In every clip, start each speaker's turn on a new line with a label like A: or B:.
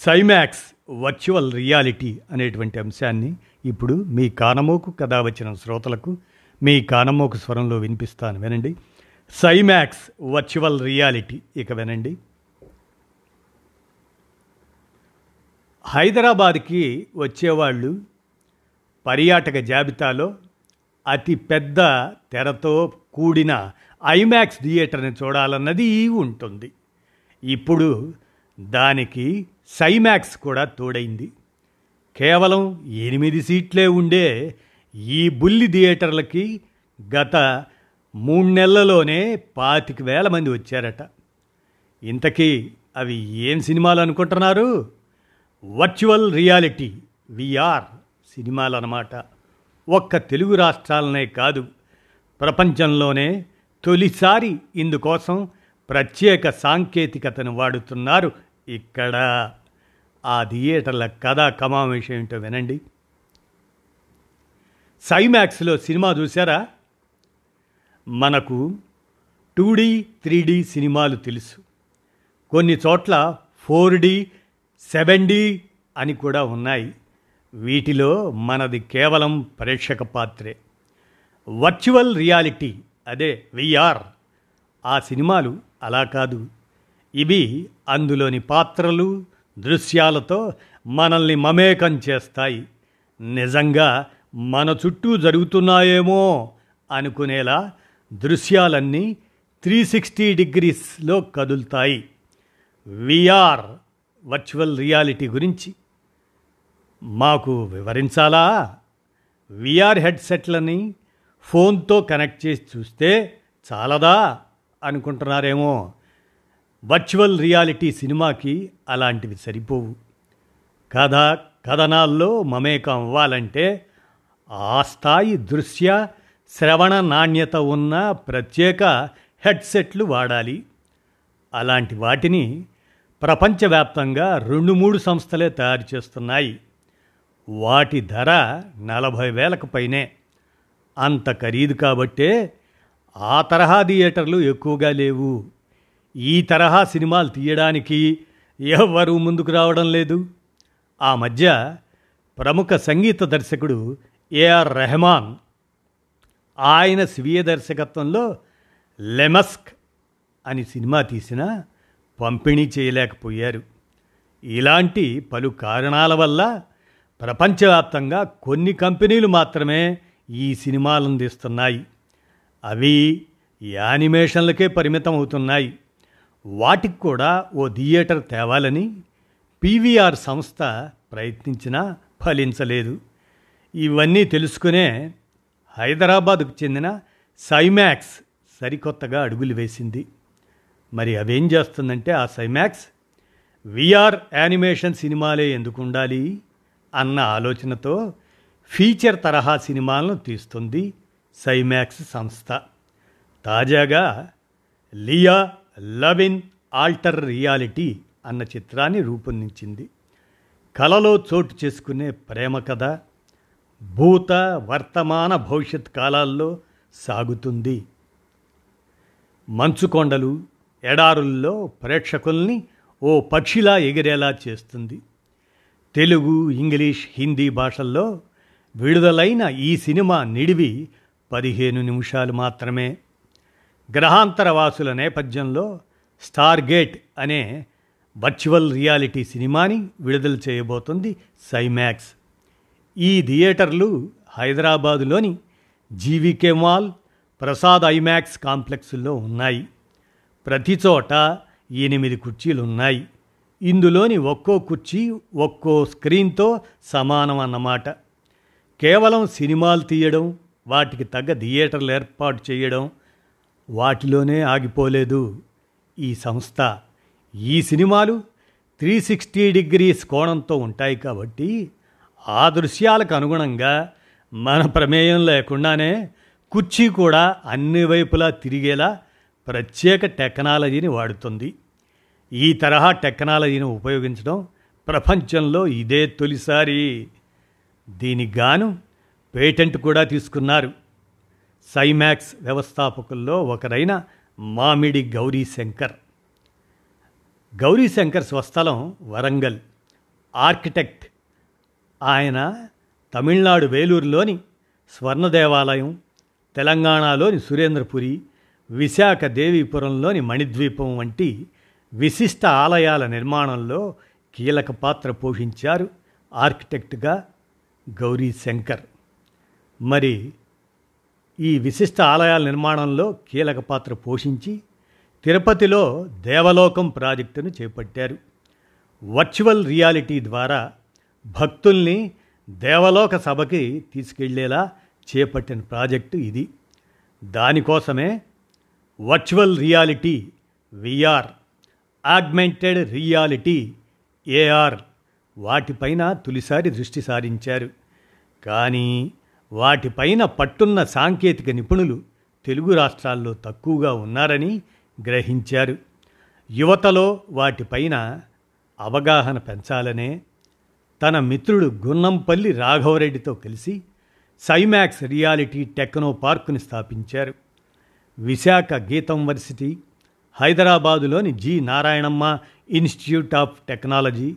A: సైమాక్స్ virtual reality అనేటువంటి అంశాన్ని ఇప్పుడు మీ కానమోకు కథ వచ్చిన శ్రోతలకు మీ కానమోకు స్వరంలో వినిపిస్తాను. వినండి. Cymax virtual reality. ఇక వినండి. హైదరాబాద్కి వచ్చేవాళ్ళు పర్యాటక జాబితాలో అతి పెద్ద తెరతో కూడిన ఐమాక్స్ థియేటర్ని చూడాలన్నది ఉంటుంది. ఇప్పుడు దానికి సైమాక్స్ కూడా తోడైంది. కేవలం ఎనిమిది సీట్లే ఉండే ఈ బుల్లి థియేటర్లకి గత మూడు నెలల్లోనే పాతిక వేల మంది వచ్చారట. ఇంతకీ అవి ఏం సినిమాలు అనుకుంటున్నారు? వర్చువల్ రియాలిటీ విఆర్ సినిమాలు అన్నమాట ఒక్క తెలుగు రాష్ట్రాలనే కాదు ప్రపంచంలోనే తొలిసారి ఇందుకోసం ప్రత్యేక సాంకేతికతను వాడుతున్నారు ఇక్కడ ఆ థియేటర్ల కథ కమావేశం ఏంటో వినండి. సైమాక్స్లో సినిమా చూసారా మనకు టూ డీ త్రీ డీ సినిమాలు తెలుసు. కొన్ని చోట్ల ఫోర్ డి సెవెన్ డీ అని కూడా ఉన్నాయి. వీటిలో మనది కేవలం ప్రేక్షక పాత్రే. వర్చువల్ రియాలిటీ అదే విఆర్ ఆ సినిమాలు అలా కాదు. ఇవి అందులోని పాత్రలు దృశ్యాలతో మనల్ని మమేకం చేస్తాయి. నిజంగా మన చుట్టూ జరుగుతున్నాయేమో అనుకునేలా దృశ్యాలన్నీ త్రీ సిక్స్టీ డిగ్రీస్లో కదులుతాయి. విఆర్ వర్చువల్ రియాలిటీ గురించి. మాకు వివరించాలా? విఆర్ హెడ్సెట్లని ఫోన్తో కనెక్ట్ చేసి చూస్తే చాలదా అనుకుంటున్నారేమో. వర్చువల్ రియాలిటీ సినిమాకి అలాంటివి సరిపోవు. కథ కథనాల్లో మమేకం అవ్వాలంటే ఆ స్థాయి దృశ్య శ్రవణ నాణ్యత ఉన్న ప్రత్యేక హెడ్సెట్లు వాడాలి. అలాంటి వాటిని ప్రపంచవ్యాప్తంగా రెండు మూడు సంస్థలే తయారు చేస్తున్నాయి. వాటి ధర నలభై వేలకు పైనే. అంత ఖరీదు కాబట్టే ఆ తరహా థియేటర్లు ఎక్కువగా లేవు. ఈ తరహా సినిమాలు తీయడానికి ఎవరు ముందుకు రావడం లేదు. ఆ మధ్య ప్రముఖ సంగీత దర్శకుడు ఏఆర్ రెహమాన్ ఆయన స్వీయ దర్శకత్వంలో లెమస్క్ అని సినిమా తీసినా పంపిణీ చేయలేకపోయారు. ఇలాంటి పలు కారణాల వల్ల ప్రపంచవ్యాప్తంగా కొన్ని కంపెనీలు మాత్రమే ఈ సినిమాలను తీస్తున్నాయి అవి యానిమేషన్లకే పరిమితం అవుతున్నాయి వాటికి కూడా ఓ థియేటర్ తేవాలని పీవీఆర్ సంస్థ ప్రయత్నించినా ఫలించలేదు. ఇవన్నీ తెలుసుకునే హైదరాబాద్కు చెందిన సైమాక్స్ సరికొత్తగా అడుగులు వేసింది. మరి అవేం చేస్తుందంటే ఆ సైమాక్స్ విఆర్ యానిమేషన్ సినిమాలే ఎందుకు ఉండాలి అన్న ఆలోచనతో ఫీచర్ తరహా సినిమాలను తీస్తుంది సైమాక్స్ సంస్థ. తాజాగా Lia love in alter reality అన్న చిత్రాన్ని రూపొందించింది. కలలో చోటు చేసుకునే ప్రేమ కథ భూత వర్తమాన భవిష్యత్ కాలాల్లో సాగుతుంది. మంచుకొండలు ఎడారుల్లో ప్రేక్షకుల్ని ఓ పక్షిలా ఎగిరేలా చేస్తుంది. తెలుగు ఇంగ్లీష్ హిందీ భాషల్లో విడుదలైన ఈ సినిమా నిడివి పదిహేను నిమిషాలు మాత్రమే. గ్రహాంతరవాసుల నేపథ్యంలో స్టార్ గేట్ అనే వర్చువల్ రియాలిటీ సినిమాని విడుదల చేయబోతుంది సైమాక్స్. ఈ థియేటర్లు హైదరాబాదులోని జీవికే మాల్ ప్రసాద్ ఐమాక్స్ కాంప్లెక్స్లో ఉన్నాయి. ప్రతి చోట ఎనిమిది కుర్చీలు ఉన్నాయి ఇందులోని ఒక్కో కుర్చీ ఒక్కో స్క్రీన్తో సమానం అన్నమాట కేవలం సినిమాలు తీయడం వాటికి తగ్గ థియేటర్లు ఏర్పాటు చేయడం వాటిలోనే ఆగిపోలేదు. ఈ సంస్థ ఈ సినిమాలు త్రీ సిక్స్టీ డిగ్రీస్ కోణంతో ఉంటాయి కాబట్టి ఆ దృశ్యాలకు అనుగుణంగా మన ప్రమేయం లేకుండానే కుర్చీ కూడా అన్ని వైపులా తిరిగేలా ప్రత్యేక టెక్నాలజీని వాడుతుంది. ఈ తరహా టెక్నాలజీని ఉపయోగించడం ప్రపంచంలో ఇదే తొలిసారి. దీనికి గాను పేటెంట్ కూడా తీసుకున్నారు. సైమాక్స్ వ్యవస్థాపకుల్లో ఒకరైన మామిడి గౌరీ శంకర్ స్వస్థలం వరంగల్. ఆర్కిటెక్ట్. ఆయన తమిళనాడు వేలూరులోని స్వర్ణ దేవాలయం తెలంగాణలోని సురేంద్రపురి విశాఖ దేవీపురంలోని మణిద్వీపం వంటి విశిష్ట ఆలయాల నిర్మాణంలో కీలక పాత్ర పోషించారు ఆర్కిటెక్ట్గా గౌరీ శంకర్ మరి ఈ విశిష్ట ఆలయాల నిర్మాణంలో కీలక పాత్ర పోషించి తిరుపతిలో దేవలోకం ప్రాజెక్టును చేపట్టారు. వర్చువల్ రియాలిటీ ద్వారా భక్తుల్ని దేవలోక సభకి తీసుకెళ్ళేలా చేపట్టిన ప్రాజెక్టు ఇది. దానికోసమే virtual reality VR augmented reality AR వాటిపైన తొలిసారి దృష్టి సారించారు. కానీ వాటిపైన పట్టున్న సాంకేతిక నిపుణులు తెలుగు రాష్ట్రాల్లో తక్కువగా ఉన్నారని గ్రహించారు. యువతలో వాటిపైన అవగాహన పెంచాలనే తన మిత్రుడు గున్నంపల్లి రాఘవరెడ్డితో కలిసి సైమాక్స్ రియాలిటీ టెక్నో పార్కుని స్థాపించారు. విశాఖ గీతం వర్సిటీ హైదరాబాదులోని G Narayanamma institute of technology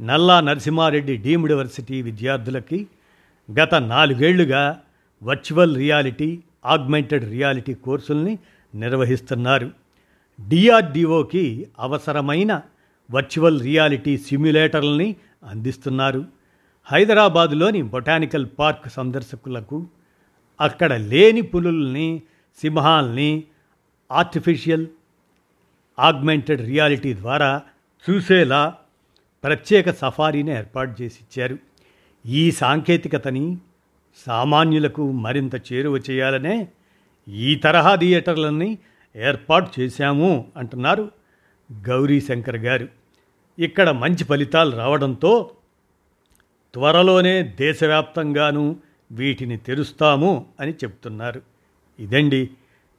A: Nalla Narasimha Reddy deemed varsity విద్యార్థులకి గత నాలుగేళ్ళుగా వర్చువల్ రియాలిటీ ఆగ్మెంటెడ్ రియాలిటీ కోర్సుల్ని నిర్వహిస్తున్నారు. డిఆర్డిఓకి అవసరమైన వర్చువల్ రియాలిటీ సిమ్యులేటర్లని అందిస్తున్నారు. హైదరాబాదులోని బొటానికల్ పార్క్ సందర్శకులకు అక్కడ లేని పులుల్ని సింహాల్ని ఆర్టిఫిషియల్ ఆగ్మెంటెడ్ రియాలిటీ ద్వారా చూసేలా ప్రత్యేక సఫారీని ఏర్పాటు చేసి ఇచ్చారు ఈ సాంకేతికతని సామాన్యులకు మరింత చేరువ చేయాలనే ఈ తరహా థియేటర్లని ఏర్పాటు చేశాము అంటున్నారు గౌరీ శంకర్ గారు. ఇక్కడ మంచి ఫలితాలు రావడంతో త్వరలోనే దేశవ్యాప్తంగాను వీటిని తెరుస్తాము అని చెప్తున్నారు. ఇదండి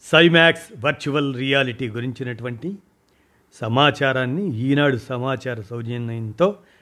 A: సైమాక్స్ వర్చువల్ రియాలిటీ గురించినటువంటి సమాచారాన్ని ఈనాడు సమాచార సౌజన్యంతో